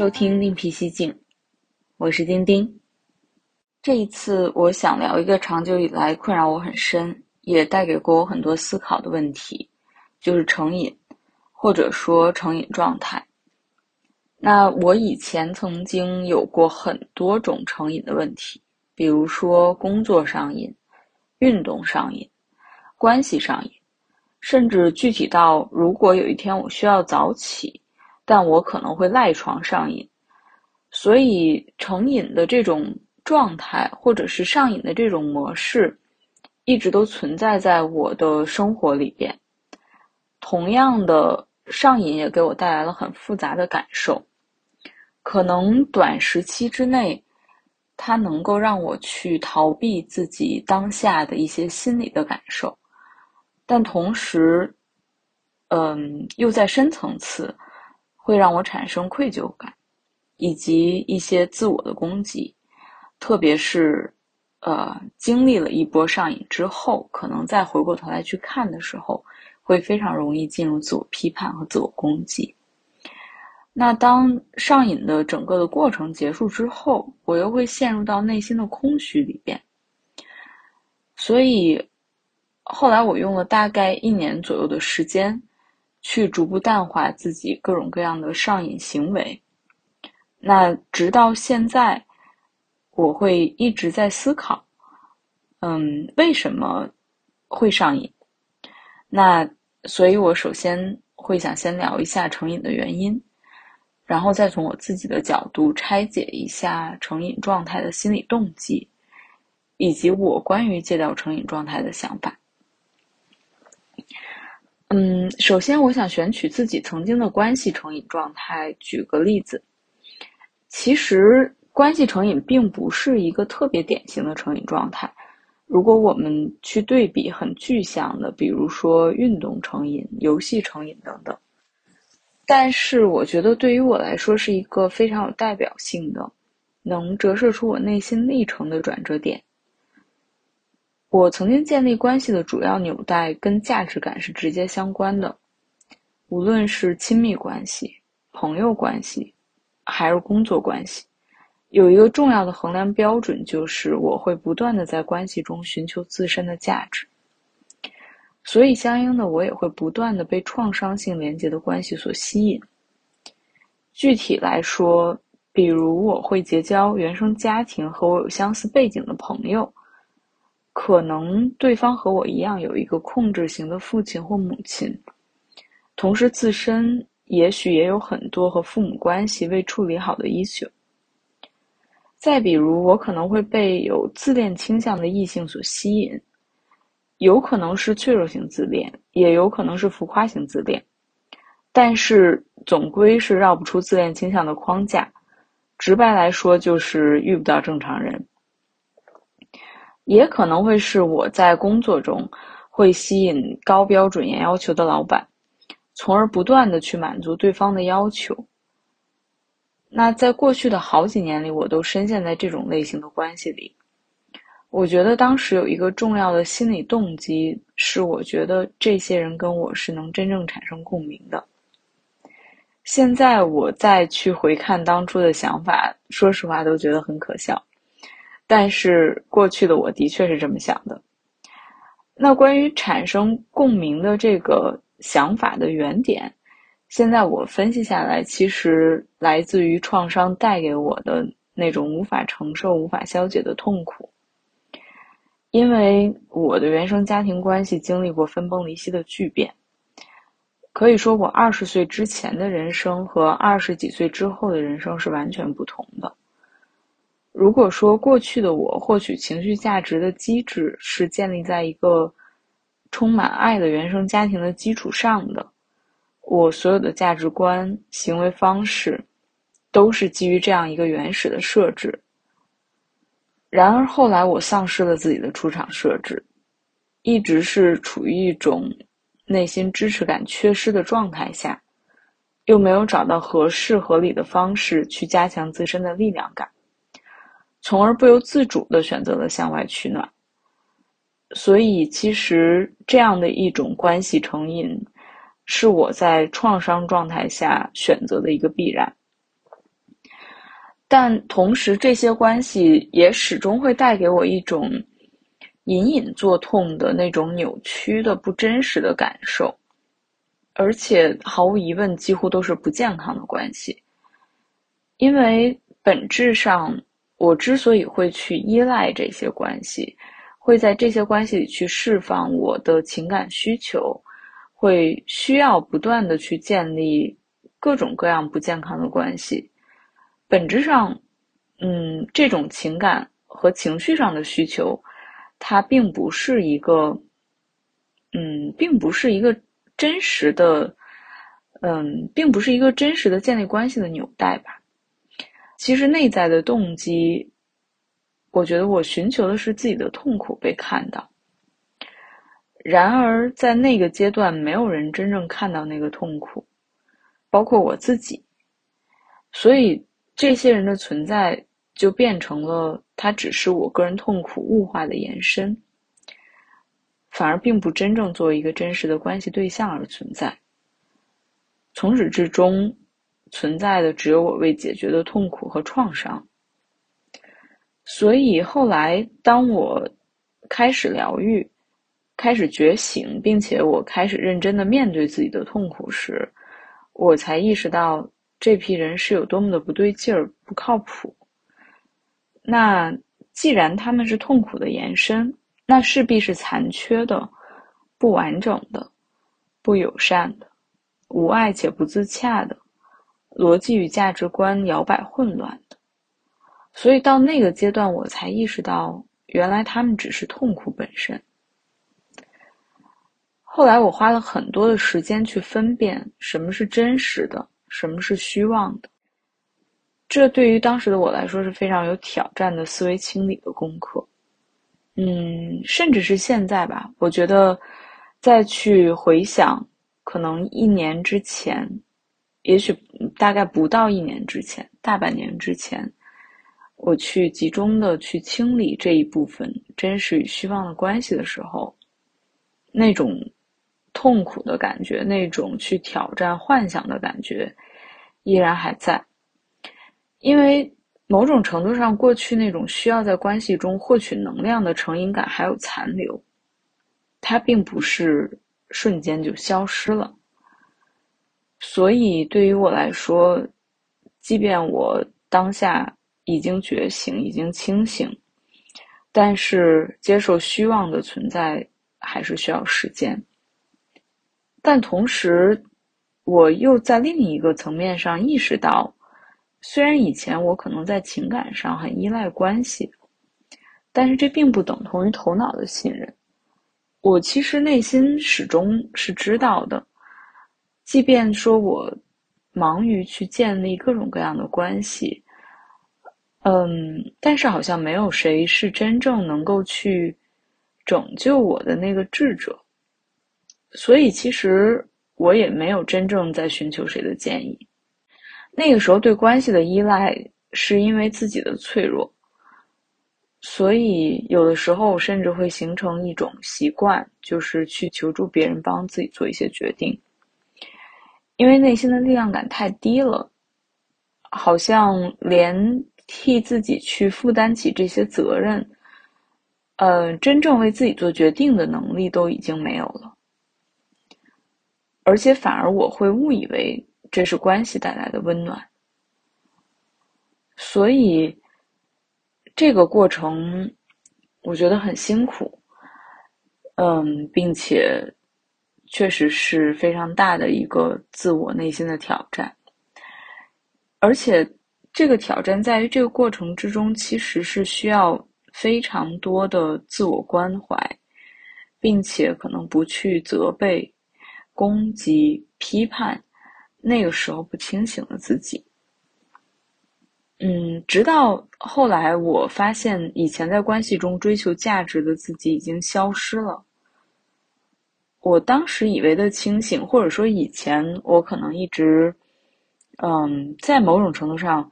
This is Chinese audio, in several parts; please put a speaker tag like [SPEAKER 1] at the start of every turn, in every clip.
[SPEAKER 1] 收听另辟蹊径，我是丁丁。这一次，我想聊一个长久以来困扰我很深，也带给过我很多思考的问题，就是成瘾，或者说成瘾状态。那我以前曾经有过很多种成瘾的问题，比如说工作上瘾、运动上瘾、关系上瘾，甚至具体到如果有一天我需要早起。但我可能会赖床上瘾，所以成瘾的这种状态，或者是上瘾的这种模式，一直都存在在我的生活里边。同样的，上瘾也给我带来了很复杂的感受。可能短时期之内，它能够让我去逃避自己当下的一些心理的感受，但同时，嗯，又在深层次。会让我产生愧疚感，以及一些自我的攻击，特别是，呃，经历了一波上瘾之后，可能再回过头来去看的时候，会非常容易进入自我批判和自我攻击。那当上瘾的整个的过程结束之后，我又会陷入到内心的空虚里边。所以，后来我用了大概一年左右的时间。去逐步淡化自己各种各样的上瘾行为，那直到现在，我会一直在思考，嗯，为什么会上瘾？那所以，我首先会想先聊一下成瘾的原因，然后再从我自己的角度拆解一下成瘾状态的心理动机，以及我关于戒掉成瘾状态的想法。嗯，首先我想选取自己曾经的关系成瘾状态举个例子。其实关系成瘾并不是一个特别典型的成瘾状态。如果我们去对比很具象的，比如说运动成瘾、游戏成瘾等等，但是我觉得对于我来说是一个非常有代表性的，能折射出我内心历程的转折点。我曾经建立关系的主要纽带跟价值感是直接相关的，无论是亲密关系、朋友关系，还是工作关系，有一个重要的衡量标准，就是我会不断的在关系中寻求自身的价值，所以相应的，我也会不断的被创伤性连接的关系所吸引。具体来说，比如我会结交原生家庭和我有相似背景的朋友。可能对方和我一样有一个控制型的父亲或母亲，同时自身也许也有很多和父母关系未处理好的 issue。再比如，我可能会被有自恋倾向的异性所吸引，有可能是脆弱型自恋，也有可能是浮夸型自恋，但是总归是绕不出自恋倾向的框架。直白来说，就是遇不到正常人。也可能会是我在工作中会吸引高标准严要求的老板，从而不断的去满足对方的要求。那在过去的好几年里，我都深陷在这种类型的关系里。我觉得当时有一个重要的心理动机是，我觉得这些人跟我是能真正产生共鸣的。现在我再去回看当初的想法，说实话都觉得很可笑。但是过去的我的确是这么想的。那关于产生共鸣的这个想法的原点，现在我分析下来，其实来自于创伤带给我的那种无法承受、无法消解的痛苦。因为我的原生家庭关系经历过分崩离析的巨变，可以说我二十岁之前的人生和二十几岁之后的人生是完全不同的。如果说过去的我获取情绪价值的机制是建立在一个充满爱的原生家庭的基础上的，我所有的价值观、行为方式都是基于这样一个原始的设置。然而后来我丧失了自己的出厂设置，一直是处于一种内心支持感缺失的状态下，又没有找到合适合理的方式去加强自身的力量感。从而不由自主的选择了向外取暖，所以其实这样的一种关系成瘾，是我在创伤状态下选择的一个必然。但同时这些关系也始终会带给我一种隐隐作痛的那种扭曲的不真实的感受，而且毫无疑问几乎都是不健康的关系，因为本质上我之所以会去依赖这些关系。会在这些关系里去释放我的情感需求，会需要不断的去建立各种各样不健康的关系。本质上，嗯，这种情感和情绪上的需求，它并不是一个，嗯，并不是一个真实的，嗯，并不是一个真实的建立关系的纽带吧。其实内在的动机。我觉得我寻求的是自己的痛苦被看到，然而在那个阶段，没有人真正看到那个痛苦，包括我自己。所以这些人的存在就变成了，他只是我个人痛苦物化的延伸，反而并不真正作为一个真实的关系对象而存在。从始至终，存在的只有我未解决的痛苦和创伤。所以后来，当我开始疗愈、开始觉醒，并且我开始认真的面对自己的痛苦时，我才意识到这批人是有多么的不对劲儿、不靠谱。那既然他们是痛苦的延伸，那势必是残缺的、不完整的、不友善的、无爱且不自洽的、逻辑与价值观摇摆混乱的。所以到那个阶段，我才意识到，原来他们只是痛苦本身。后来我花了很多的时间去分辨什么是真实的，什么是虚妄的。这对于当时的我来说是非常有挑战的思维清理的功课。嗯，甚至是现在吧，我觉得再去回想，可能一年之前，也许大概不到一年之前，大半年之前。我去集中的去清理这一部分真实与虚妄的关系的时候，那种痛苦的感觉，那种去挑战幻想的感觉，依然还在。因为某种程度上，过去那种需要在关系中获取能量的成瘾感还有残留，它并不是瞬间就消失了。所以对于我来说，即便我当下。已经觉醒，已经清醒，但是接受虚妄的存在还是需要时间。但同时，我又在另一个层面上意识到，虽然以前我可能在情感上很依赖关系，但是这并不等同于头脑的信任。我其实内心始终是知道的，即便说我忙于去建立各种各样的关系。嗯，但是好像没有谁是真正能够去拯救我的那个智者，所以其实我也没有真正在寻求谁的建议。那个时候对关系的依赖是因为自己的脆弱，所以有的时候甚至会形成一种习惯，就是去求助别人帮自己做一些决定，因为内心的力量感太低了，好像连。替自己去负担起这些责任，呃，真正为自己做决定的能力都已经没有了，而且反而我会误以为这是关系带来的温暖，所以这个过程我觉得很辛苦，嗯，并且确实是非常大的一个自我内心的挑战，而且。这个挑战在于，这个过程之中其实是需要非常多的自我关怀，并且可能不去责备、攻击、批判那个时候不清醒的自己。嗯，直到后来我发现，以前在关系中追求价值的自己已经消失了。我当时以为的清醒，或者说以前我可能一直，嗯，在某种程度上。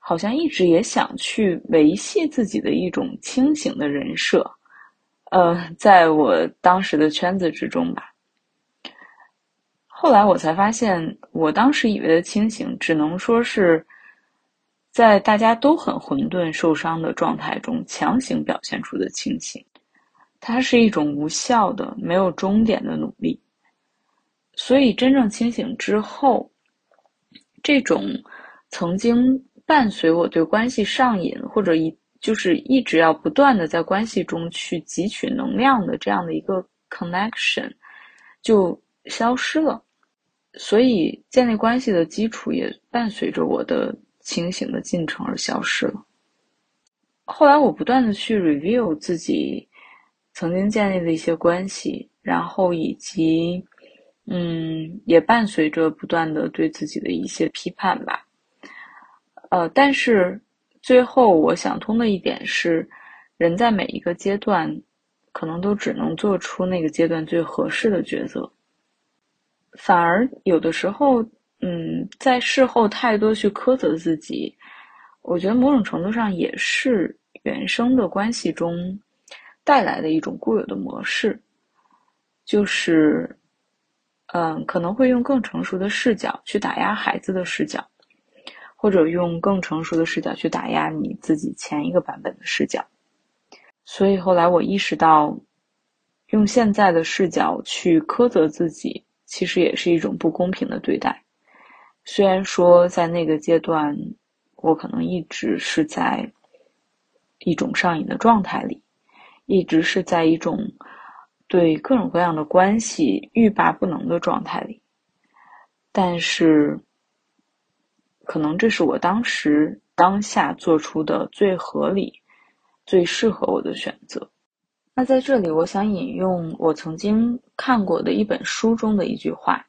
[SPEAKER 1] 好像一直也想去维系自己的一种清醒的人设，呃，在我当时的圈子之中吧。后来我才发现，我当时以为的清醒，只能说是在大家都很混沌、受伤的状态中强行表现出的清醒。它是一种无效的、没有终点的努力。所以，真正清醒之后，这种曾经伴随我对关系上瘾，或者一就是一直要不断的在关系中去汲取能量的这样的一个 connection，就消失了。所以，建立关系的基础也伴随着我的清醒的进程而消失了。后来，我不断的去 review 自己曾经建立的一些关系，然后以及，嗯，也伴随着不断的对自己的一些批判吧。呃，但是最后我想通的一点是，人在每一个阶段，可能都只能做出那个阶段最合适的抉择。反而有的时候，嗯，在事后太多去苛责自己，我觉得某种程度上也是原生的关系中带来的一种固有的模式，就是，嗯，可能会用更成熟的视角去打压孩子的视角，或者用更成熟的视角去打压你自己前一个版本的视角。所以后来我意识到，用现在的视角去苛责自己。其实也是一种不公平的对待。虽然说在那个阶段，我可能一直是在一种上瘾的状态里，一直是在一种对各种各样的关系欲罢不能的状态里。但是，可能这是我当时当下做出的最合理、最适合我的选择。那在这里，我想引用我曾经看过的一本书中的一句话，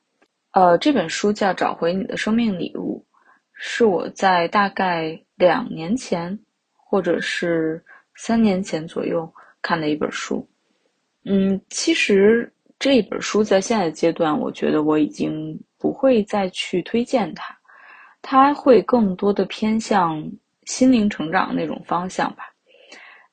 [SPEAKER 1] 呃，这本书叫《找回你的生命礼物》，是我在大概两年前或者是三年前左右看的一本书。嗯，其实这本书在现在阶段，我觉得我已经不会再去推荐它，它会更多的偏向心灵成长那种方向吧。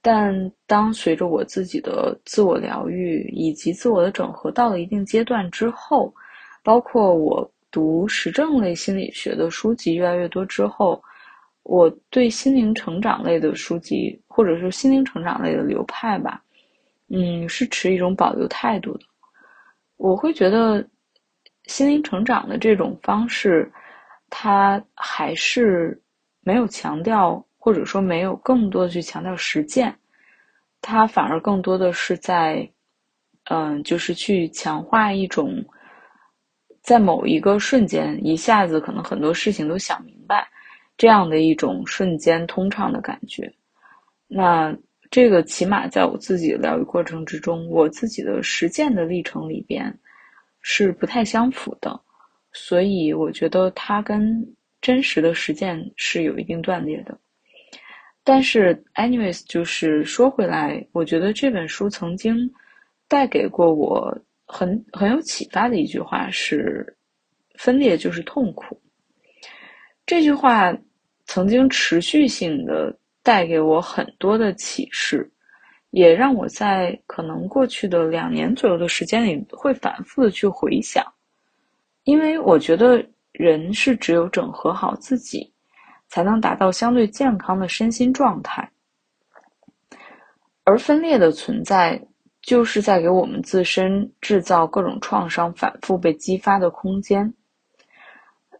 [SPEAKER 1] 但当随着我自己的自我疗愈以及自我的整合到了一定阶段之后，包括我读实证类心理学的书籍越来越多之后，我对心灵成长类的书籍或者是心灵成长类的流派吧，嗯，是持一种保留态度的。我会觉得心灵成长的这种方式，它还是没有强调。或者说没有更多的去强调实践，它反而更多的是在，嗯，就是去强化一种，在某一个瞬间一下子可能很多事情都想明白，这样的一种瞬间通畅的感觉。那这个起码在我自己的疗愈过程之中，我自己的实践的历程里边是不太相符的，所以我觉得它跟真实的实践是有一定断裂的。但是，anyways，就是说回来，我觉得这本书曾经带给过我很很有启发的一句话是：“分裂就是痛苦。”这句话曾经持续性的带给我很多的启示，也让我在可能过去的两年左右的时间里会反复的去回想，因为我觉得人是只有整合好自己。才能达到相对健康的身心状态，而分裂的存在，就是在给我们自身制造各种创伤反复被激发的空间。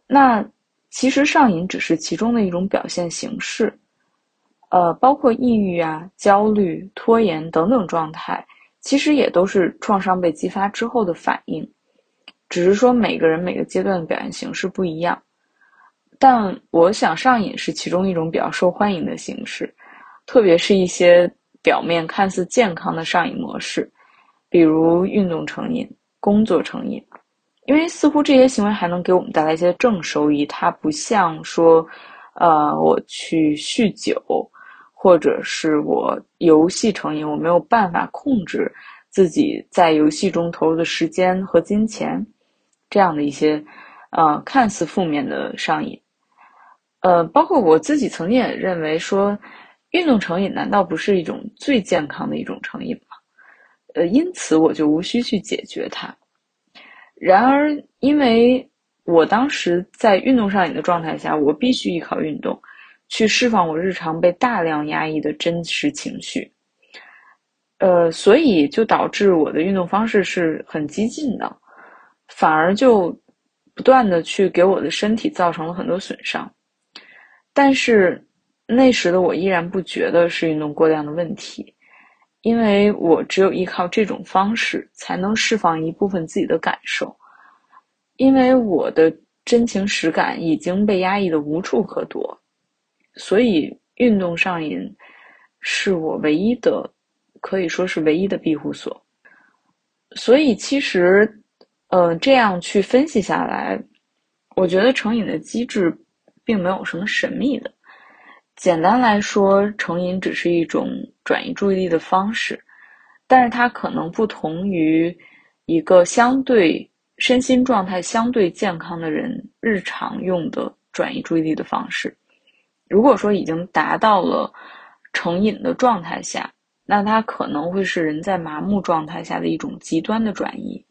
[SPEAKER 1] 那其实上瘾只是其中的一种表现形式，呃，包括抑郁啊、焦虑、拖延等等状态，其实也都是创伤被激发之后的反应，只是说每个人每个阶段的表现形式不一样。但我想上瘾是其中一种比较受欢迎的形式，特别是一些表面看似健康的上瘾模式，比如运动成瘾、工作成瘾，因为似乎这些行为还能给我们带来一些正收益。它不像说，呃，我去酗酒，或者是我游戏成瘾，我没有办法控制自己在游戏中投入的时间和金钱，这样的一些，呃，看似负面的上瘾。呃，包括我自己曾经也认为说，运动成瘾难道不是一种最健康的一种成瘾吗？呃，因此我就无需去解决它。然而，因为我当时在运动上瘾的状态下，我必须依靠运动，去释放我日常被大量压抑的真实情绪。呃，所以就导致我的运动方式是很激进的，反而就不断的去给我的身体造成了很多损伤。但是那时的我依然不觉得是运动过量的问题，因为我只有依靠这种方式才能释放一部分自己的感受，因为我的真情实感已经被压抑的无处可躲，所以运动上瘾是我唯一的。可以说是唯一的庇护所，所以其实，呃，这样去分析下来，我觉得成瘾的机制并没有什么神秘的。简单来说，成瘾只是一种转移注意力的方式，但是它可能不同于一个相对身心状态相对健康的人日常用的转移注意力的方式。如果说已经达到了成瘾的状态下，那它可能会是人在麻木状态下的一种极端的转移，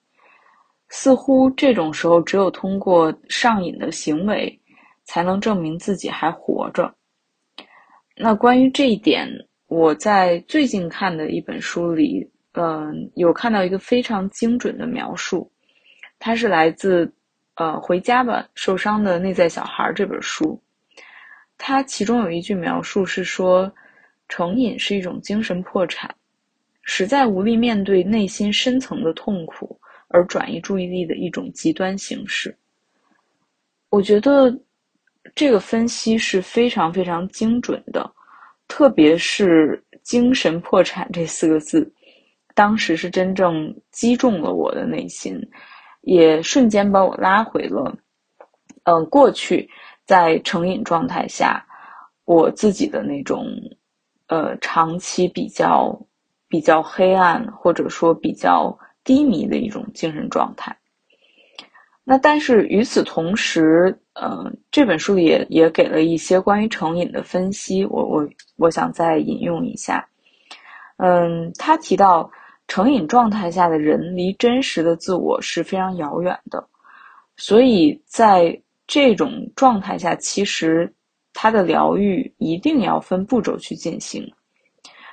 [SPEAKER 1] 似乎这种时候只有通过上瘾的行为，才能证明自己还活着。那关于这一点，我在最近看的一本书里，嗯，有看到一个非常精准的描述，它是来自呃《回家吧，受伤的内在小孩》这本书，它其中有一句描述是说。成瘾是一种精神破产，实在无力面对内心深层的痛苦而转移注意力的一种极端形式。我觉得这个分析是非常非常精准的，特别是“精神破产”这四个字，当时是真正击中了我的内心，也瞬间把我拉回了，嗯，过去在成瘾状态下我自己的那种。呃，长期比较比较黑暗，或者说比较低迷的一种精神状态。那但是与此同时，呃，这本书也也给了一些关于成瘾的分析。我我我想再引用一下。嗯，他提到成瘾状态下的人离真实的自我是非常遥远的，所以在这种状态下，其实。他的疗愈一定要分步骤去进行，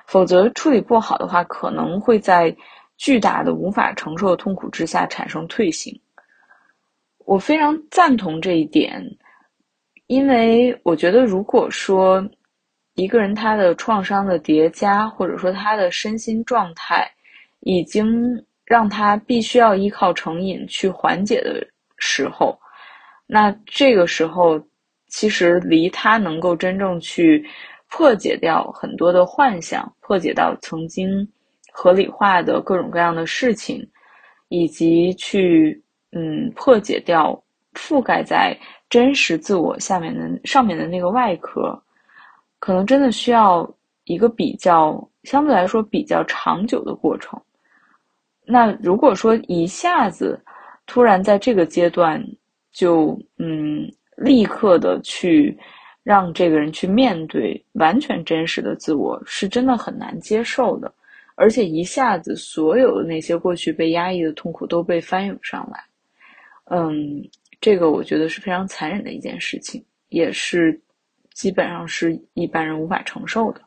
[SPEAKER 1] 否则处理不好的话，可能会在巨大的无法承受的痛苦之下产生退行。我非常赞同这一点，因为我觉得，如果说一个人他的创伤的叠加，或者说他的身心状态，已经让他必须要依靠成瘾去缓解的时候，那这个时候。其实离他能够真正去破解掉很多的幻想，破解到曾经合理化的各种各样的事情，以及去嗯破解掉覆盖在真实自我下面的上面的那个外壳，可能真的需要一个比较相对来说比较长久的过程。那如果说一下子突然在这个阶段就嗯。立刻的去让这个人去面对完全真实的自我，是真的很难接受的。而且一下子所有的那些过去被压抑的痛苦都被翻涌上来，嗯，这个我觉得是非常残忍的一件事情，也是基本上是一般人无法承受的。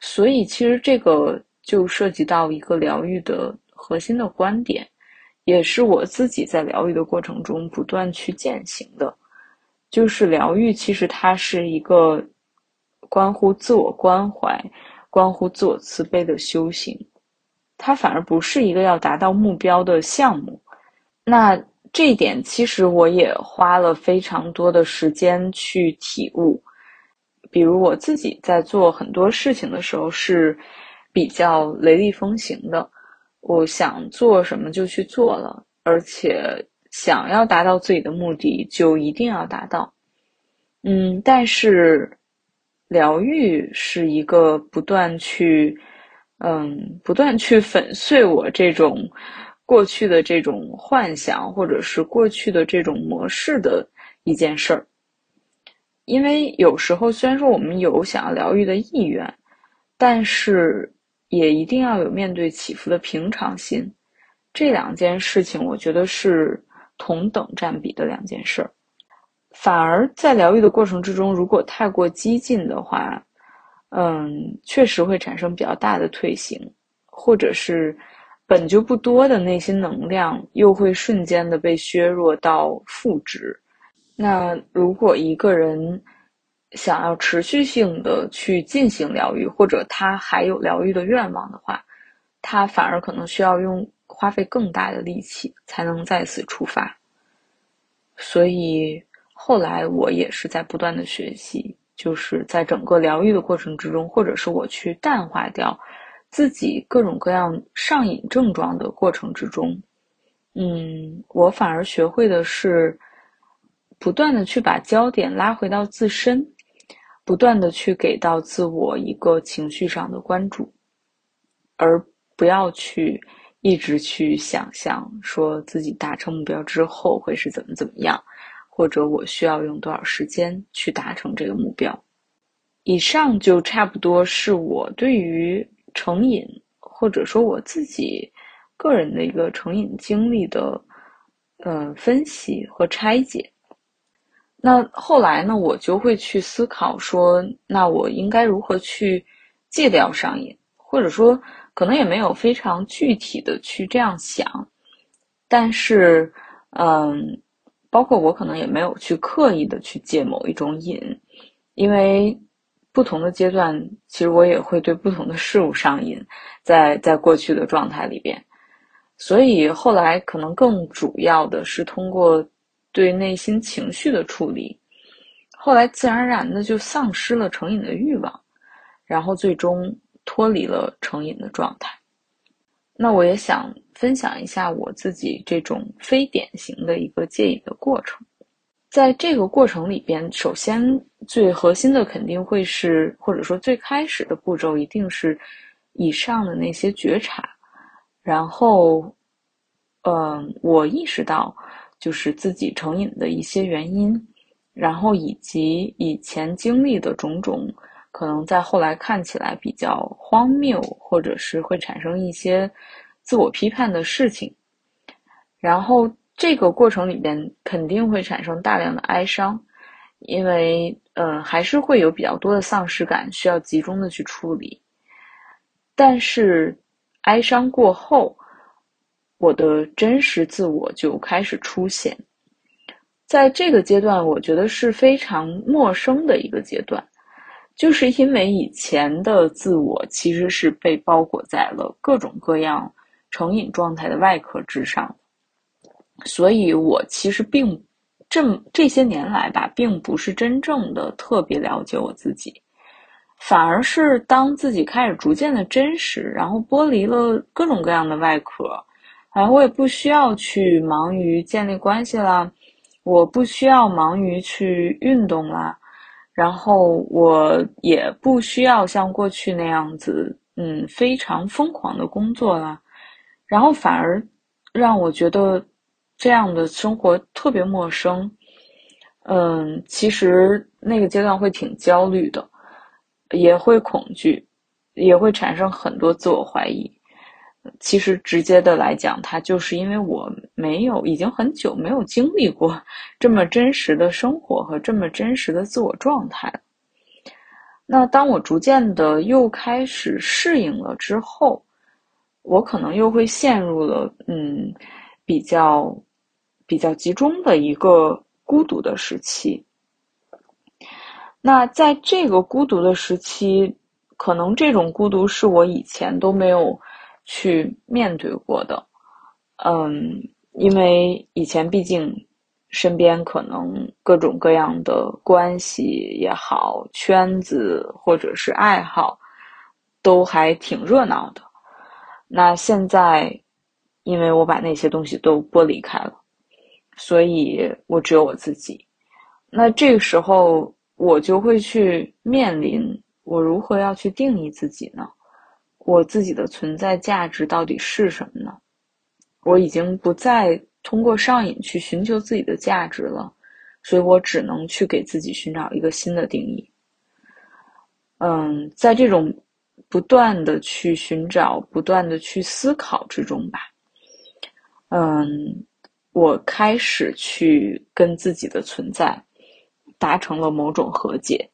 [SPEAKER 1] 所以其实这个就涉及到一个疗愈的核心的观点。也是我自己在疗愈的过程中不断去践行的，就是疗愈其实它是一个关乎自我关怀、关乎自我慈悲的修行，它反而不是一个要达到目标的项目。那这一点其实我也花了非常多的时间去体悟，比如我自己在做很多事情的时候是比较雷厉风行的。我想做什么就去做了，而且想要达到自己的目的就一定要达到。嗯，但是疗愈是一个不断去，嗯，不断去粉碎我这种过去的这种幻想，或者是过去的这种模式的一件事儿。因为有时候虽然说我们有想要疗愈的意愿，但是。也一定要有面对起伏的平常心，这两件事情我觉得是同等占比的两件事儿。反而在疗愈的过程之中，如果太过激进的话，嗯，确实会产生比较大的退行，或者是本就不多的内心能量又会瞬间的被削弱到负值。那如果一个人想要持续性的去进行疗愈，或者他还有疗愈的愿望的话，他反而可能需要用花费更大的力气才能再次出发。所以后来我也是在不断的学习。就是在整个疗愈的过程之中，或者是我去淡化掉自己各种各样上瘾症状的过程之中，嗯，我反而学会的是不断的去把焦点拉回到自身，不断的去给到自我一个情绪上的关注，而不要去一直去想象说自己达成目标之后会是怎么怎么样。或者我需要用多少时间去达成这个目标？以上就差不多是我对于成瘾，或者说我自己个人的一个成瘾经历的，呃，分析和拆解。那后来呢，我就会去思考说，那我应该如何去戒掉上瘾？或者说，可能也没有非常具体的去这样想，但是，嗯。包括我可能也没有去刻意的去戒某一种瘾，因为不同的阶段，其实我也会对不同的事物上瘾，在在过去的状态里边，所以后来可能更主要的是通过对内心情绪的处理，后来自然而然的就丧失了成瘾的欲望，然后最终脱离了成瘾的状态。那我也想。分享一下我自己这种非典型的一个戒瘾的过程，在这个过程里边，首先最核心的肯定会是，或者说最开始的步骤一定是以上的那些觉察，然后，嗯，我意识到就是自己成瘾的一些原因，然后以及以前经历的种种，可能在后来看起来比较荒谬，或者是会产生一些。自我批判的事情，然后这个过程里边肯定会产生大量的哀伤，因为嗯还是会有比较多的丧失感需要集中的去处理。但是哀伤过后，我的真实自我就开始出现，在这个阶段，我觉得是非常陌生的一个阶段，就是因为以前的自我其实是被包裹在了各种各样。成瘾状态的外壳之上，所以我其实并这这些年来吧，并不是真正的特别了解我自己，反而是当自己开始逐渐的真实，然后剥离了各种各样的外壳，然后我也不需要去忙于建立关系啦，我不需要忙于去运动啦，然后我也不需要像过去那样子，嗯，非常疯狂的工作啦。然后反而让我觉得这样的生活特别陌生，嗯，其实那个阶段会挺焦虑的，也会恐惧，也会产生很多自我怀疑。其实直接的来讲，它就是因为我没有已经很久没有经历过这么真实的生活和这么真实的自我状态。那当我逐渐的又开始适应了之后。我可能又会陷入了嗯，比较比较集中的一个孤独的时期。那在这个孤独的时期，可能这种孤独是我以前都没有去面对过的。嗯，因为以前毕竟身边可能各种各样的关系也好，圈子或者是爱好，都还挺热闹的。那现在，因为我把那些东西都剥离开了，所以我只有我自己。那这个时候，我就会去面临我如何要去定义自己呢？我自己的存在价值到底是什么呢？我已经不再通过上瘾去寻求自己的价值了，所以我只能去给自己寻找一个新的定义。嗯，在这种。不断的去寻找，不断的去思考之中吧。嗯，我开始去跟自己的存在达成了某种和解。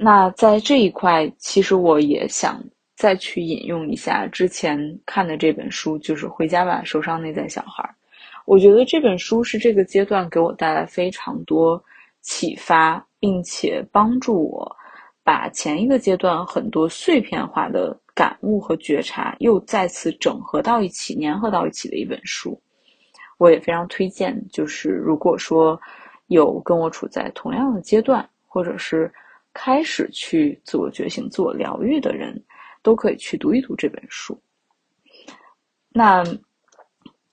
[SPEAKER 1] 那在这一块，其实我也想再去引用一下之前看的这本书，就是《回家吧，受伤内在小孩》。我觉得这本书是这个阶段给我带来非常多启发，并且帮助我把前一个阶段很多碎片化的感悟和觉察又再次整合到一起、粘合到一起的一本书。我也非常推荐，就是如果说有跟我处在同样的阶段，或者是开始去自我觉醒、自我疗愈的人，都可以去读一读这本书。那。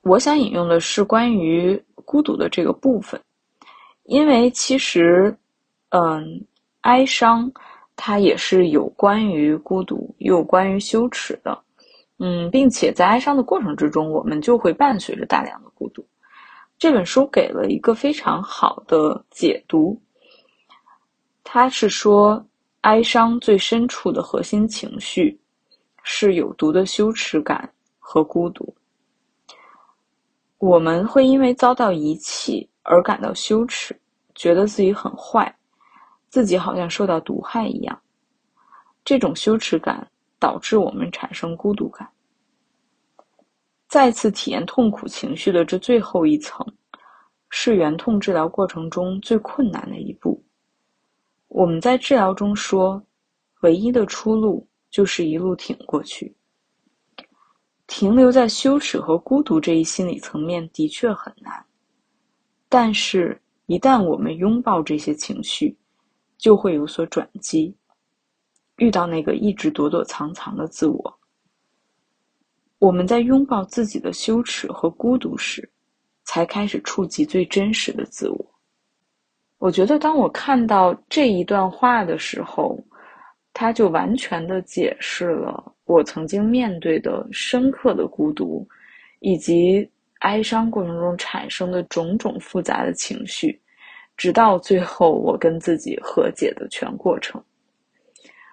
[SPEAKER 1] 我想引用的是关于孤独的这个部分，因为其实，嗯，哀伤它也是有关于孤独，有关于羞耻的，嗯，并且在哀伤的过程之中，我们就会伴随着大量的孤独。这本书给了一个非常好的解读，它是说，哀伤最深处的核心情绪是有毒的羞耻感和孤独。我们会因为遭到遗弃而感到羞耻，觉得自己很坏，自己好像受到毒害一样。这种羞耻感导致我们产生孤独感。再次体验痛苦情绪的这最后一层，是原痛治疗过程中最困难的一步。我们在治疗中说，唯一的出路就是一路挺过去。停留在羞耻和孤独这一心理层面的确很难，但是，一旦我们拥抱这些情绪，就会有所转机。遇到那个一直躲躲藏藏的自我，我们在拥抱自己的羞耻和孤独时，才开始触及最真实的自我。我觉得，当我看到这一段话的时候，它就完全的解释了。我曾经面对的深刻的孤独，以及哀伤过程中产生的种种复杂的情绪，直到最后我跟自己和解的全过程，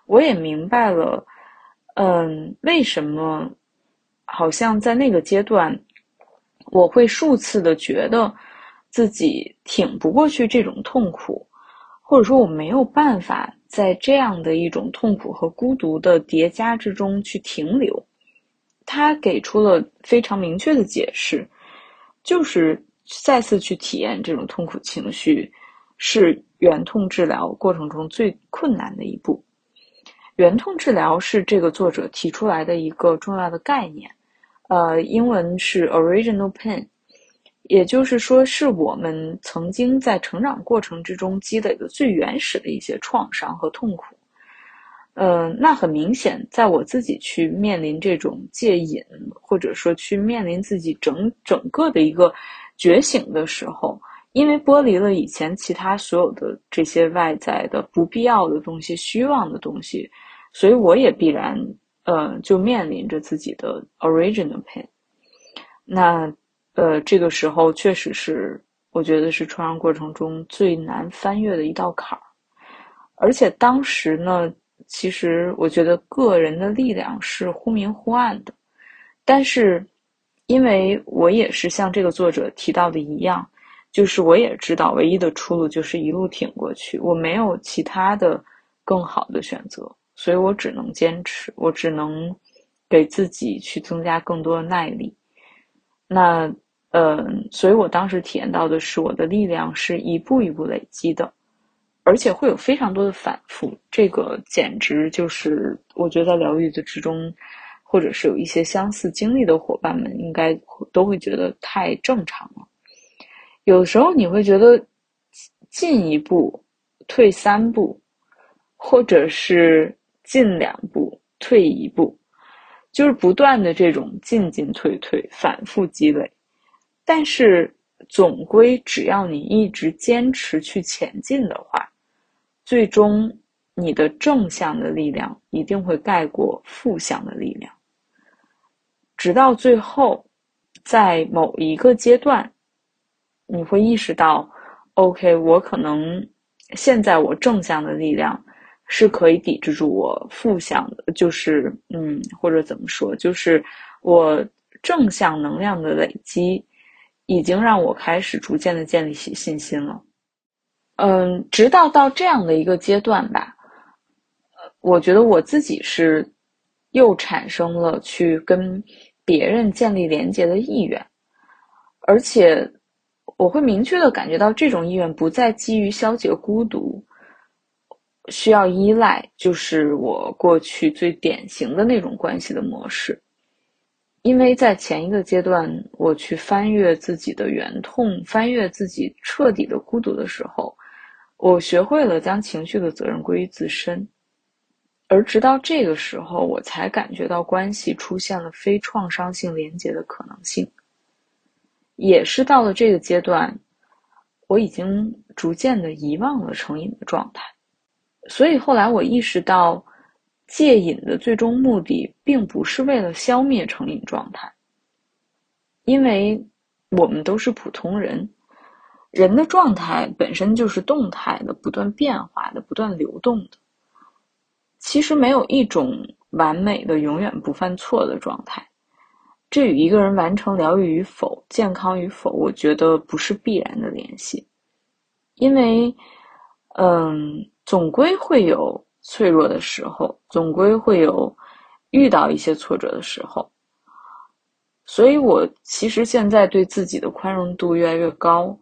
[SPEAKER 1] 我也明白了，嗯，为什么好像在那个阶段，我会数次的觉得自己挺不过去这种痛苦，或者说我没有办法。在这样的一种痛苦和孤独的叠加之中去停留，他给出了非常明确的解释，就是再次去体验这种痛苦情绪，是原痛治疗过程中最困难的一步。原痛治疗是这个作者提出来的一个重要的概念，呃，英文是 original pain。也就是说，是我们曾经在成长过程之中积累的最原始的一些创伤和痛苦。嗯，那很明显，在我自己去面临这种戒瘾，或者说去面临自己整整个的一个觉醒的时候，因为剥离了以前其他所有的这些外在的不必要的东西、虚妄的东西，所以我也必然，呃，就面临着自己的 original pain。那。呃，这个时候确实是，我觉得是创伤过程中最难翻越的一道坎儿。而且当时呢，其实我觉得个人的力量是忽明忽暗的。但是，因为我也是像这个作者提到的一样，就是我也知道唯一的出路就是一路挺过去，我没有其他的更好的选择，所以我只能坚持，我只能给自己去增加更多的耐力。那。嗯，所以我当时体验到的是，我的力量是一步一步累积的，而且会有非常多的反复。这个简直就是我觉得在疗愈的之中，或者是有一些相似经历的伙伴们，应该都会觉得太正常了。有时候你会觉得进一步退三步，或者是进两步退一步，就是不断的这种进进退退，反复积累。但是，总归只要你一直坚持去前进的话，最终你的正向的力量一定会盖过负向的力量。直到最后，在某一个阶段，你会意识到，OK，我可能现在我正向的力量是可以抵制住我负向的，就是嗯，或者怎么说，就是我正向能量的累积。已经让我开始逐渐的建立起信心了。嗯，直到到这样的一个阶段吧，我觉得我自己是又产生了去跟别人建立连接的意愿，而且我会明确的感觉到这种意愿不再基于消极孤独，需要依赖，就是我过去最典型的那种关系的模式。因为在前一个阶段，我去翻阅自己的原痛，翻阅自己彻底的孤独的时候，我学会了将情绪的责任归于自身，而直到这个时候，我才感觉到关系出现了非创伤性连接的可能性。也是到了这个阶段，我已经逐渐的遗忘了成瘾的状态，所以后来我意识到。戒瘾的最终目的，并不是为了消灭成瘾状态，因为我们都是普通人，人的状态本身就是动态的、不断变化的、不断流动的。其实没有一种完美的、永远不犯错的状态，这与一个人完成疗愈与否、健康与否，我觉得不是必然的联系，因为，嗯，总归会有。脆弱的时候，总归会有遇到一些挫折的时候，所以我其实现在对自己的宽容度越来越高。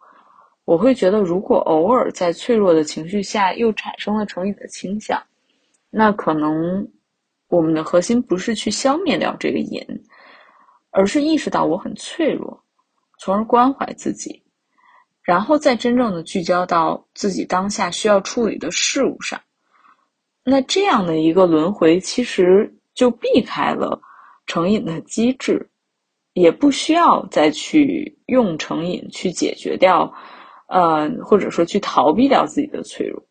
[SPEAKER 1] 我会觉得，如果偶尔在脆弱的情绪下又产生了成瘾的倾向，那可能我们的核心不是去消灭掉这个瘾，而是意识到我很脆弱，从而关怀自己，然后再真正的聚焦到自己当下需要处理的事物上。那这样的一个轮回，其实就避开了成瘾的机制，也不需要再去用成瘾去解决掉，呃，或者说去逃避掉自己的脆弱。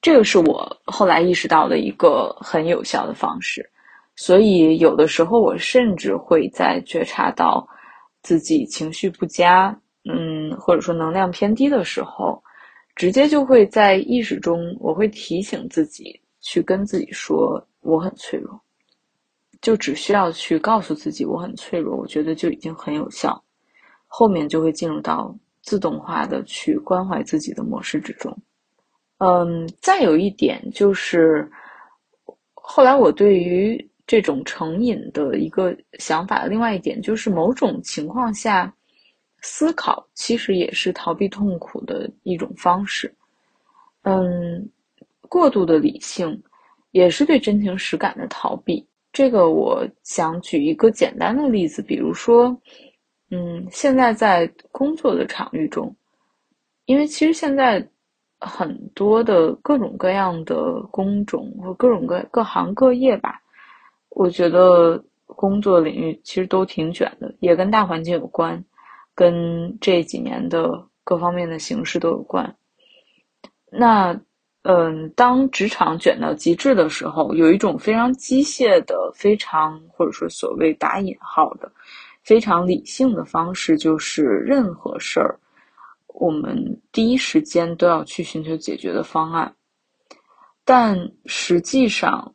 [SPEAKER 1] 这个是我后来意识到的一个很有效的方式。所以有的时候，我甚至会在觉察到自己情绪不佳，嗯，或者说能量偏低的时候。直接就会在意识中，我会提醒自己去跟自己说我很脆弱，就只需要去告诉自己我很脆弱，我觉得就已经很有效。后面就会进入到自动化的去关怀自己的模式之中。嗯，再有一点就是，后来我对于这种成瘾的一个想法，另外一点就是某种情况下。思考其实也是逃避痛苦的一种方式，嗯，过度的理性也是对真情实感的逃避。这个我想举一个简单的例子，比如说，嗯，现在在工作的场域中，因为其实现在很多的各种各样的工种和各种各各行各业吧，我觉得工作领域其实都挺卷的，也跟大环境有关。跟这几年的各方面的形势都有关。那，嗯，当职场卷到极致的时候，有一种非常机械的、非常或者说所谓打引号的、非常理性的方式，就是任何事儿，我们第一时间都要去寻求解决的方案。但实际上，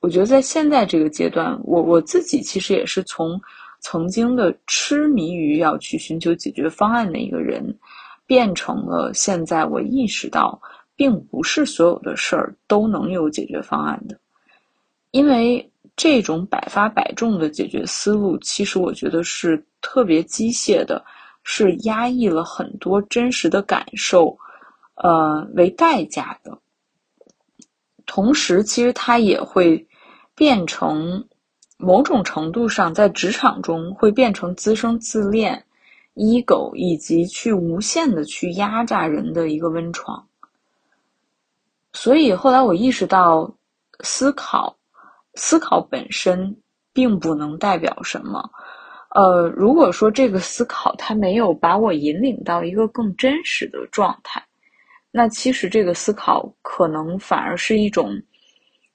[SPEAKER 1] 我觉得在现在这个阶段，我我自己其实也是从。曾经的痴迷于要去寻求解决方案的一个人，变成了现在我意识到，并不是所有的事儿都能有解决方案的，因为这种百发百中的解决思路，其实我觉得是特别机械的，是压抑了很多真实的感受，呃为代价的，同时其实它也会变成。某种程度上，在职场中会变成滋生自恋、ego 以及去无限的去压榨人的一个温床。所以后来我意识到，思考，思考本身并不能代表什么。呃，如果说这个思考它没有把我引领到一个更真实的状态，那其实这个思考可能反而是一种，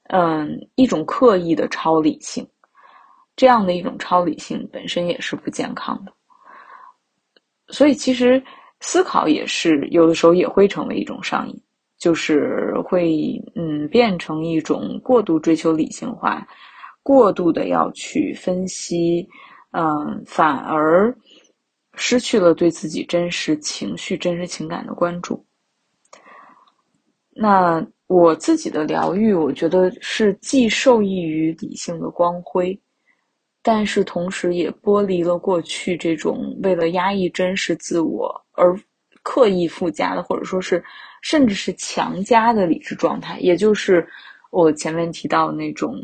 [SPEAKER 1] 嗯，一种刻意的超理性。这样的一种超理性本身也是不健康的，所以其实思考也是有的时候也会成为一种上瘾，就是会嗯变成一种过度追求理性化，过度的要去分析，嗯，反而失去了对自己真实情绪、真实情感的关注。那我自己的疗愈，我觉得是既受益于理性的光辉，但是同时也剥离了过去这种为了压抑真实自我而刻意附加的，或者说是甚至是强加的理智状态，也就是我前面提到的那种，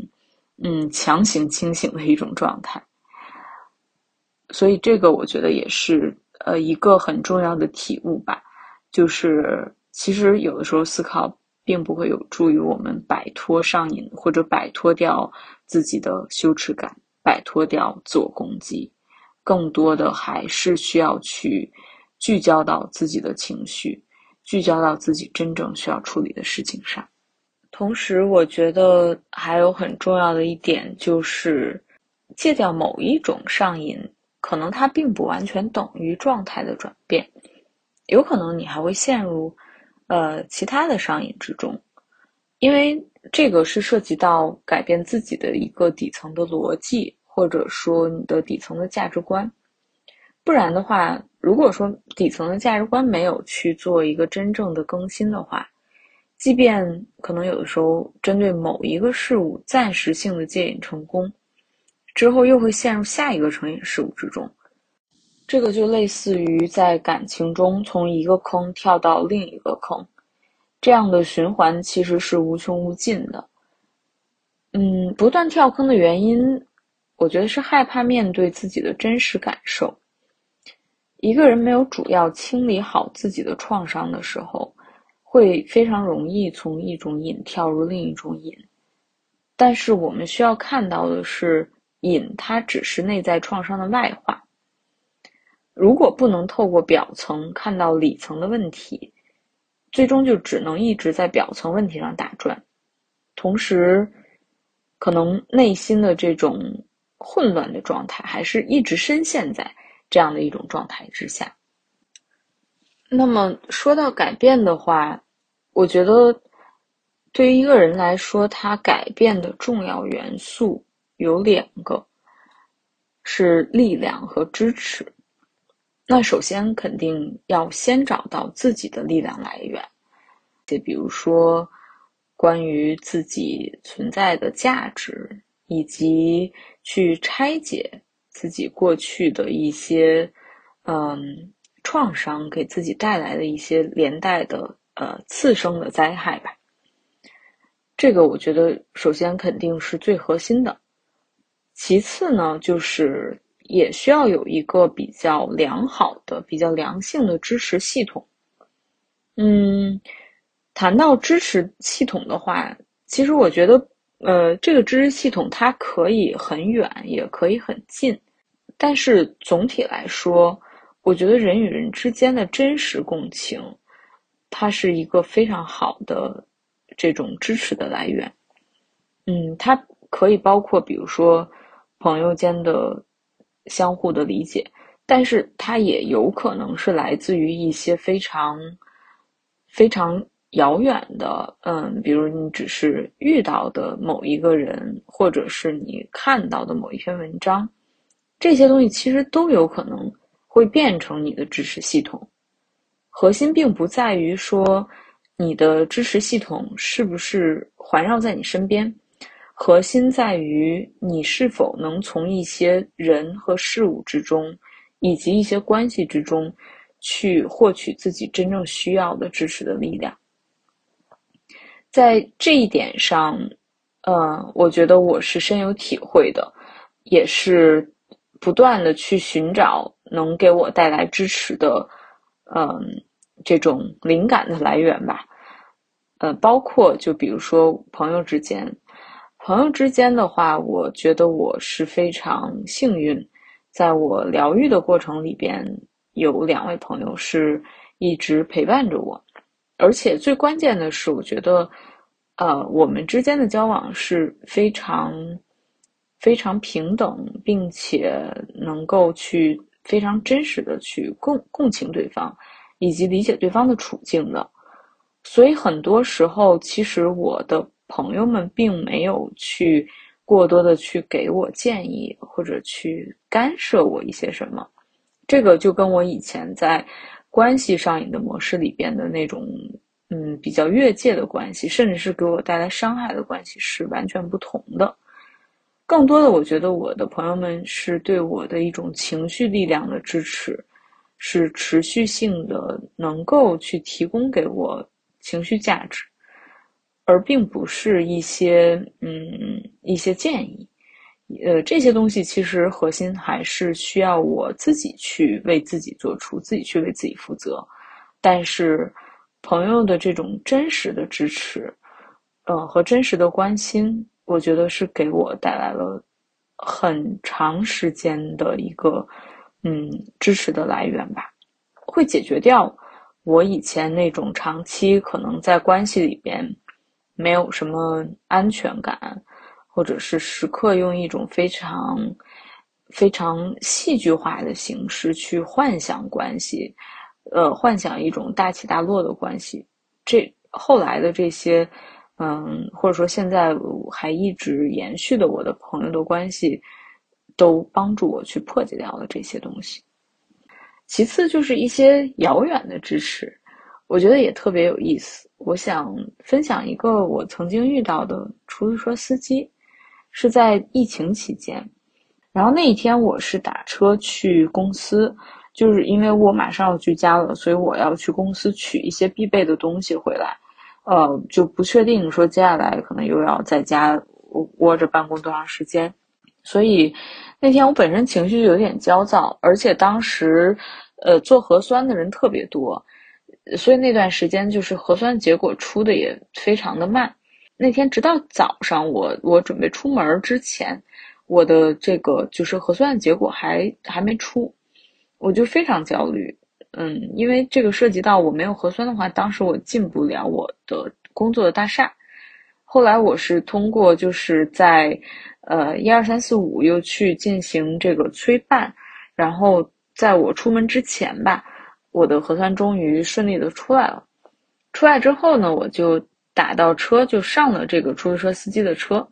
[SPEAKER 1] 嗯，强行清醒的一种状态。所以这个我觉得也是呃一个很重要的体悟吧，就是其实有的时候思考并不会有助于我们摆脱上瘾，或者摆脱掉自己的羞耻感，摆脱掉自我攻击，更多的还是需要去聚焦到自己的情绪，聚焦到自己真正需要处理的事情上。同时，我觉得还有很重要的一点就是戒掉某一种上瘾。可能它并不完全等于状态的转变，有可能你还会陷入，呃，其他的上瘾之中，因为这个是涉及到改变自己的一个底层的逻辑，或者说你的底层的价值观。不然的话，如果说底层的价值观没有去做一个真正的更新的话，即便可能有的时候针对某一个事物暂时性的戒瘾成功。之后又会陷入下一个成瘾事物之中，这个就类似于在感情中从一个坑跳到另一个坑，这样的循环其实是无穷无尽的。嗯，不断跳坑的原因，我觉得是害怕面对自己的真实感受。一个人没有主要清理好自己的创伤的时候，会非常容易从一种瘾跳入另一种瘾。但是我们需要看到的是。瘾，它只是内在创伤的外化。如果不能透过表层看到里层的问题，最终就只能一直在表层问题上打转，同时，可能内心的这种混乱的状态，还是一直深陷在这样的一种状态之下。那么说到改变的话，我觉得对于一个人来说，他改变的重要元素。有两个是力量和支持。那首先肯定要先找到自己的力量来源，就比如说关于自己存在的价值，以及去拆解自己过去的一些嗯创伤给自己带来的一些连带的呃次生的灾害吧。这个我觉得首先肯定是最核心的。其次呢，就是也需要有一个比较良好的、比较良性的支持系统。嗯，谈到支持系统的话，其实我觉得，呃，这个支持系统它可以很远，也可以很近。但是总体来说，我觉得人与人之间的真实共情，它是一个非常好的这种支持的来源。嗯，它可以包括，比如说。朋友间的相互的理解，但是它也有可能是来自于一些非常非常遥远的，嗯，比如你只是遇到的某一个人，或者是你看到的某一篇文章，这些东西其实都有可能会变成你的支持系统。核心并不在于说你的支持系统是不是环绕在你身边。核心在于你是否能从一些人和事物之中，以及一些关系之中，去获取自己真正需要的支持的力量。在这一点上，呃，我觉得我是深有体会的，也是不断的去寻找能给我带来支持的，嗯，这种灵感的来源吧。呃，包括就比如说朋友之间。朋友之间的话，我觉得我是非常幸运，在我疗愈的过程里边，有两位朋友是一直陪伴着我，而且最关键的是，我觉得，呃，我们之间的交往是非常非常平等，并且能够去非常真实的去共共情对方，以及理解对方的处境的。所以很多时候，其实我的。朋友们并没有去过多的去给我建议或者去干涉我一些什么，这个就跟我以前在关系上瘾的模式里边的那种，嗯，比较越界的关系，甚至是给我带来伤害的关系是完全不同的。更多的，我觉得我的朋友们是对我的一种情绪力量的支持，是持续性的，能够去提供给我情绪价值，而并不是一些嗯一些建议。呃，这些东西其实核心还是需要我自己去为自己做出，自己去为自己负责。但是，朋友的这种真实的支持，呃，和真实的关心。我觉得是给我带来了很长时间的一个嗯支持的来源吧，会解决掉我以前那种长期可能在关系里边没有什么安全感，或者是时刻用一种非常非常戏剧化的形式去幻想关系，呃，幻想一种大起大落的关系，这后来的这些。嗯，或者说现在还一直延续的我的朋友的关系，都帮助我去破解掉了这些东西。其次就是一些遥远的支持，我觉得也特别有意思。我想分享一个我曾经遇到的出租车司机，是在疫情期间。然后那一天我是打车去公司，就是因为我马上要居家了，所以我要去公司取一些必备的东西回来。呃，就不确定说接下来可能又要在家窝着办公多长时间，所以那天我本身情绪就有点焦躁，而且当时呃做核酸的人特别多，所以那段时间就是核酸结果出的也非常的慢。那天直到早上我我准备出门之前，我的这个就是核酸结果还还没出，我就非常焦虑。嗯，因为这个涉及到我没有核酸的话，当时我进不了我的工作的大厦。后来我是通过就是在呃一二三四五又去进行这个催办，然后在我出门之前吧，我的核酸终于顺利的出来了。出来之后呢，我就打到车就上了这个出租车司机的车，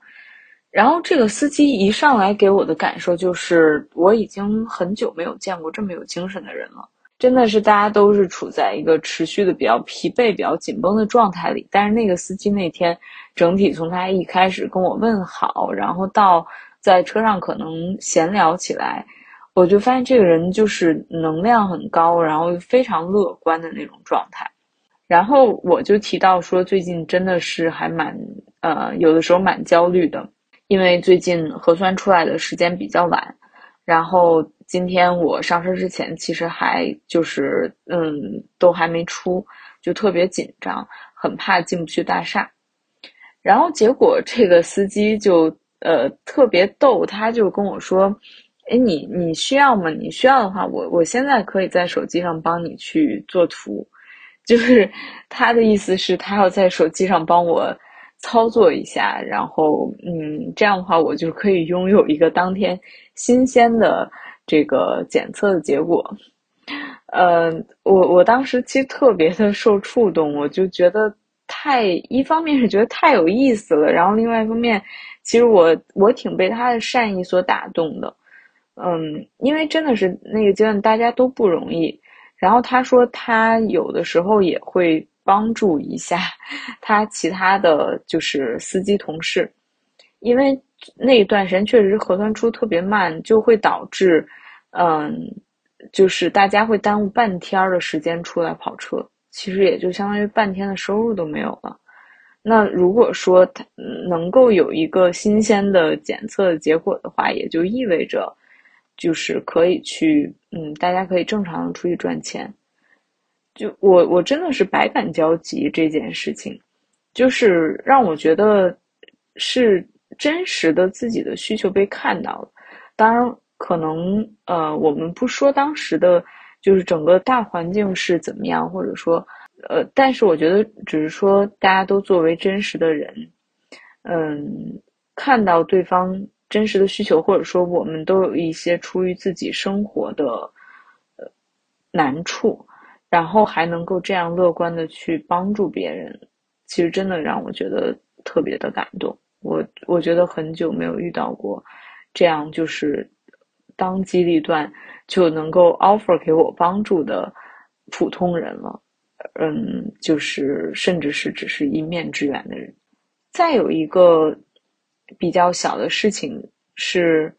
[SPEAKER 1] 然后这个司机一上来给我的感受就是我已经很久没有见过这么有精神的人了。真的是大家都是处在一个持续的比较疲惫、比较紧绷的状态里。但是那个司机那天，整体从他一开始跟我问好，然后到在车上可能闲聊起来，我就发现这个人就是能量很高，然后非常乐观的那种状态。然后我就提到说，最近真的是还蛮呃，有的时候蛮焦虑的，因为最近核酸出来的时间比较晚，然后。今天我上车之前，其实还就是嗯，都还没出，就特别紧张，很怕进不去大厦。然后结果这个司机就呃特别逗，他就跟我说：“哎，你你需要吗？你需要的话，我我现在可以在手机上帮你去做图。”就是他的意思是，他要在手机上帮我操作一下，然后嗯，这样的话，我就可以拥有一个当天新鲜的。这个检测的结果，呃，我我当时其实特别的受触动，我就觉得太一方面是觉得太有意思了，然后另外一方面，其实我我挺被他的善意所打动的，嗯，因为真的是那个阶段大家都不容易，然后他说他有的时候也会帮助一下他其他的就是司机同事，因为那一段时间确实核酸出特别慢，就会导致。嗯，就是大家会耽误半天的时间出来跑车，其实也就相当于半天的收入都没有了。那如果说他能够有一个新鲜的检测结果的话，也就意味着就是可以去，嗯，大家可以正常的出去赚钱。就我我真的是百感交集这件事情，就是让我觉得是真实的自己的需求被看到了，当然。可能呃，我们不说当时的，就是整个大环境是怎么样，或者说，呃，但是我觉得只是说大家都作为真实的人，嗯，看到对方真实的需求，或者说我们都有一些出于自己生活的呃难处，然后还能够这样乐观的去帮助别人，其实真的让我觉得特别的感动。我我觉得很久没有遇到过这样就是。当机立断就能够 offer 给我帮助的普通人了。嗯，就是甚至是只是一面之缘的人。再有一个比较小的事情是，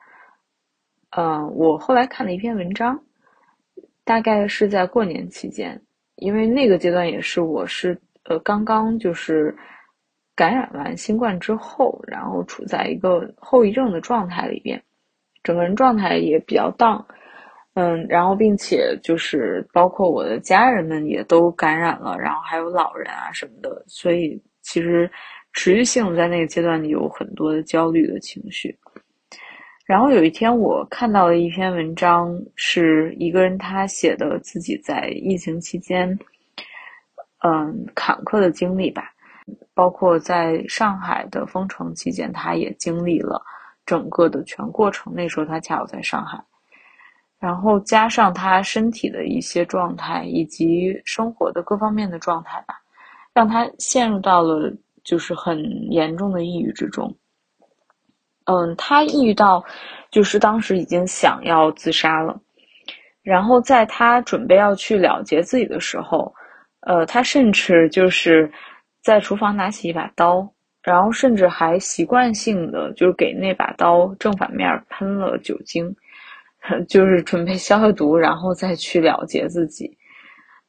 [SPEAKER 1] 嗯，我后来看了一篇文章，大概是在过年期间，因为那个阶段也是我是呃刚刚就是感染完新冠之后，然后处在一个后遗症的状态里边，整个人状态也比较 down。嗯，然后并且就是包括我的家人们也都感染了，然后还有老人啊什么的，所以其实持续性在那个阶段里有很多的焦虑的情绪。然后有一天我看到了一篇文章，是一个人他写的自己在疫情期间，嗯，坎坷的经历吧，包括在上海的封城期间，他也经历了整个的全过程。那时候他恰好在上海。然后加上他身体的一些状态，以及生活的各方面的状态吧，让他陷入到了就是很严重的抑郁之中。嗯，他抑郁到就是当时已经想要自杀了。然后在他准备要去了结自己的时候，呃，他甚至就是在厨房拿起一把刀，然后甚至还习惯性的就是给那把刀正反面喷了酒精。就是准备消消毒，然后再去了结自己。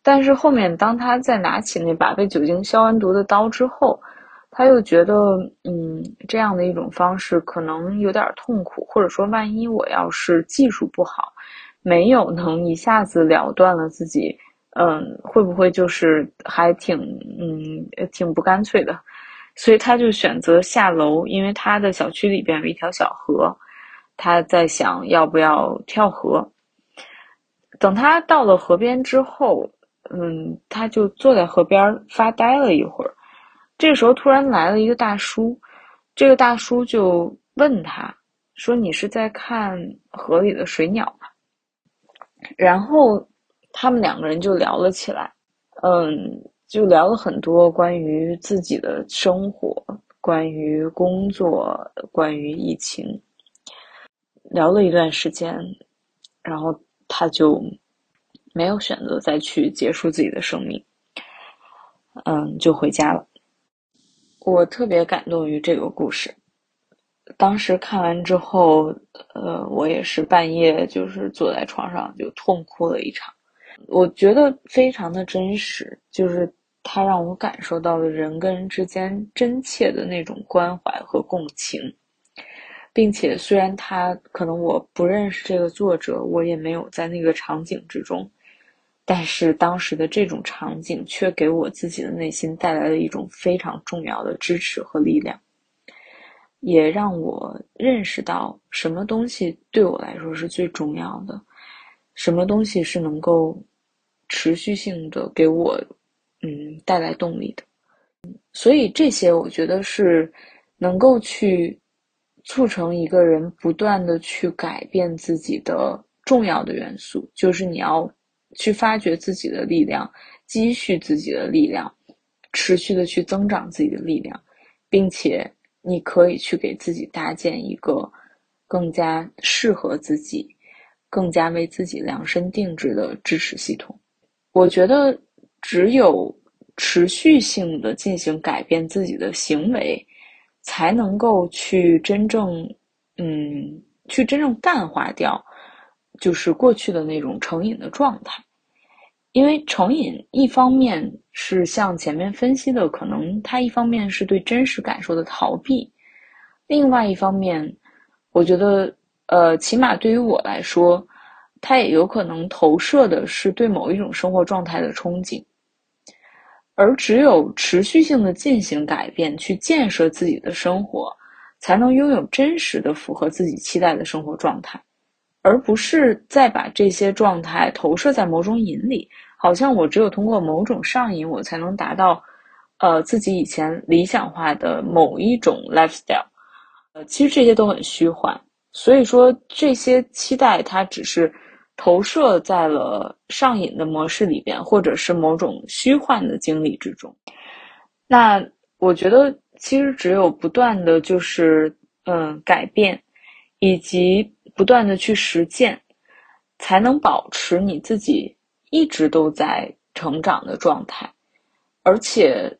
[SPEAKER 1] 但是后面，当他再拿起那把被酒精消完毒的刀之后，他又觉得，嗯，这样的一种方式可能有点痛苦，或者说，万一我要是技术不好，没有能一下子了断了自己，嗯，会不会就是还挺，嗯，挺不干脆的？所以他就选择下楼，因为他的小区里边有一条小河。他在想要不要跳河。等他到了河边之后，嗯，他就坐在河边发呆了一会儿。这个时候，突然来了一个大叔。这个大叔就问他说：“你是在看河里的水鸟吗？”然后他们两个人就聊了起来。嗯，就聊了很多关于自己的生活、关于工作、关于疫情。聊了一段时间，然后他就没有选择再去结束自己的生命，嗯，就回家了。我特别感动于这个故事，当时看完之后，呃，我也是半夜就是坐在床上就痛哭了一场。我觉得非常的真实，就是他让我感受到了人跟人之间真切的那种关怀和共情。并且，虽然他可能我不认识这个作者，我也没有在那个场景之中，但是当时的这种场景却给我自己的内心带来了一种非常重要的支持和力量，也让我认识到什么东西对我来说是最重要的，什么东西是能够持续性的给我嗯带来动力的，所以这些我觉得是能够去。促成一个人不断的去改变自己的重要的元素，就是你要去发掘自己的力量，积蓄自己的力量，持续的去增长自己的力量，并且你可以去给自己搭建一个更加适合自己、更加为自己量身定制的支持系统。我觉得，只有持续性的进行改变自己的行为。才能够去真正，嗯，去真正淡化掉，就是过去的那种成瘾的状态。因为成瘾，一方面是像前面分析的，可能它一方面是对真实感受的逃避，另外一方面，我觉得，呃，起码对于我来说，它也有可能投射的是对某一种生活状态的憧憬。而只有持续性的进行改变，去建设自己的生活，才能拥有真实的符合自己期待的生活状态，而不是再把这些状态投射在某种瘾里。好像我只有通过某种上瘾，我才能达到，呃，自己以前理想化的某一种 lifestyle。呃，其实这些都很虚幻。所以说，这些期待它只是。投射在了上瘾的模式里边，或者是某种虚幻的经历之中。那我觉得，其实只有不断的就是嗯改变，以及不断的去实践，才能保持你自己一直都在成长的状态。而且，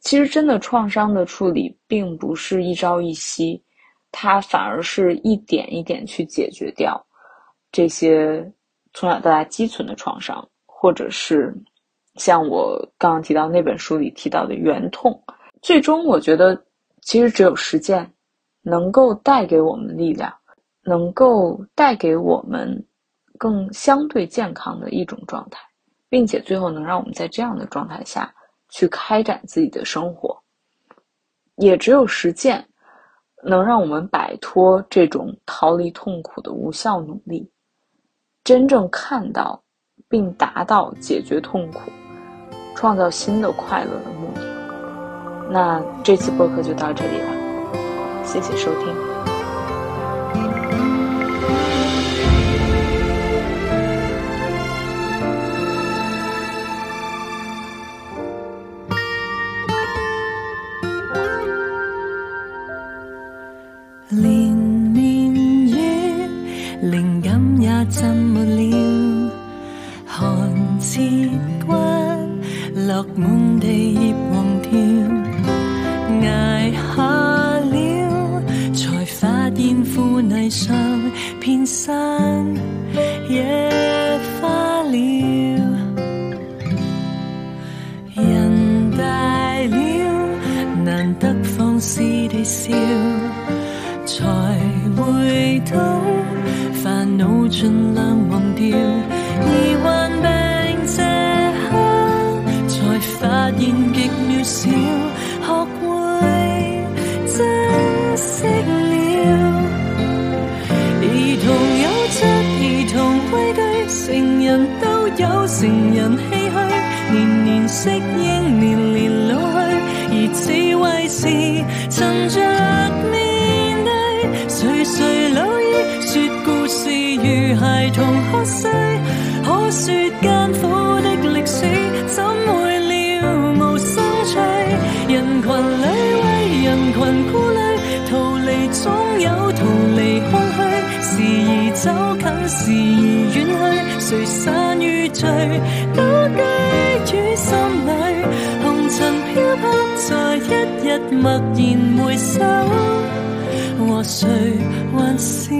[SPEAKER 1] 其实真的创伤的处理并不是一朝一夕，它反而是一点一点去解决掉这些从小到大积存的创伤，或者是像我刚刚提到那本书里提到的圆痛。最终，我觉得其实只有实践能够带给我们力量。能够带给我们更相对健康的一种状态，并且最后能让我们在这样的状态下去开展自己的生活。也只有实践，能让我们摆脱这种逃离痛苦的无效努力，真正看到并达到解决痛苦、创造新的快乐的目的。那这期播客就到这里了，谢谢收听。
[SPEAKER 2] 尽量忘掉而患病这刻才发现极渺小学会珍惜了儿童有着儿童畏惧成人都有成人唏嘘年年适应碎，可说艰苦的历史怎会了无生趣？人群里为人群顾虑，逃离总有逃离空虚，时而走近，时而远去，谁散于聚都寄予心里。红尘漂泊在一日默然回首，和谁还是？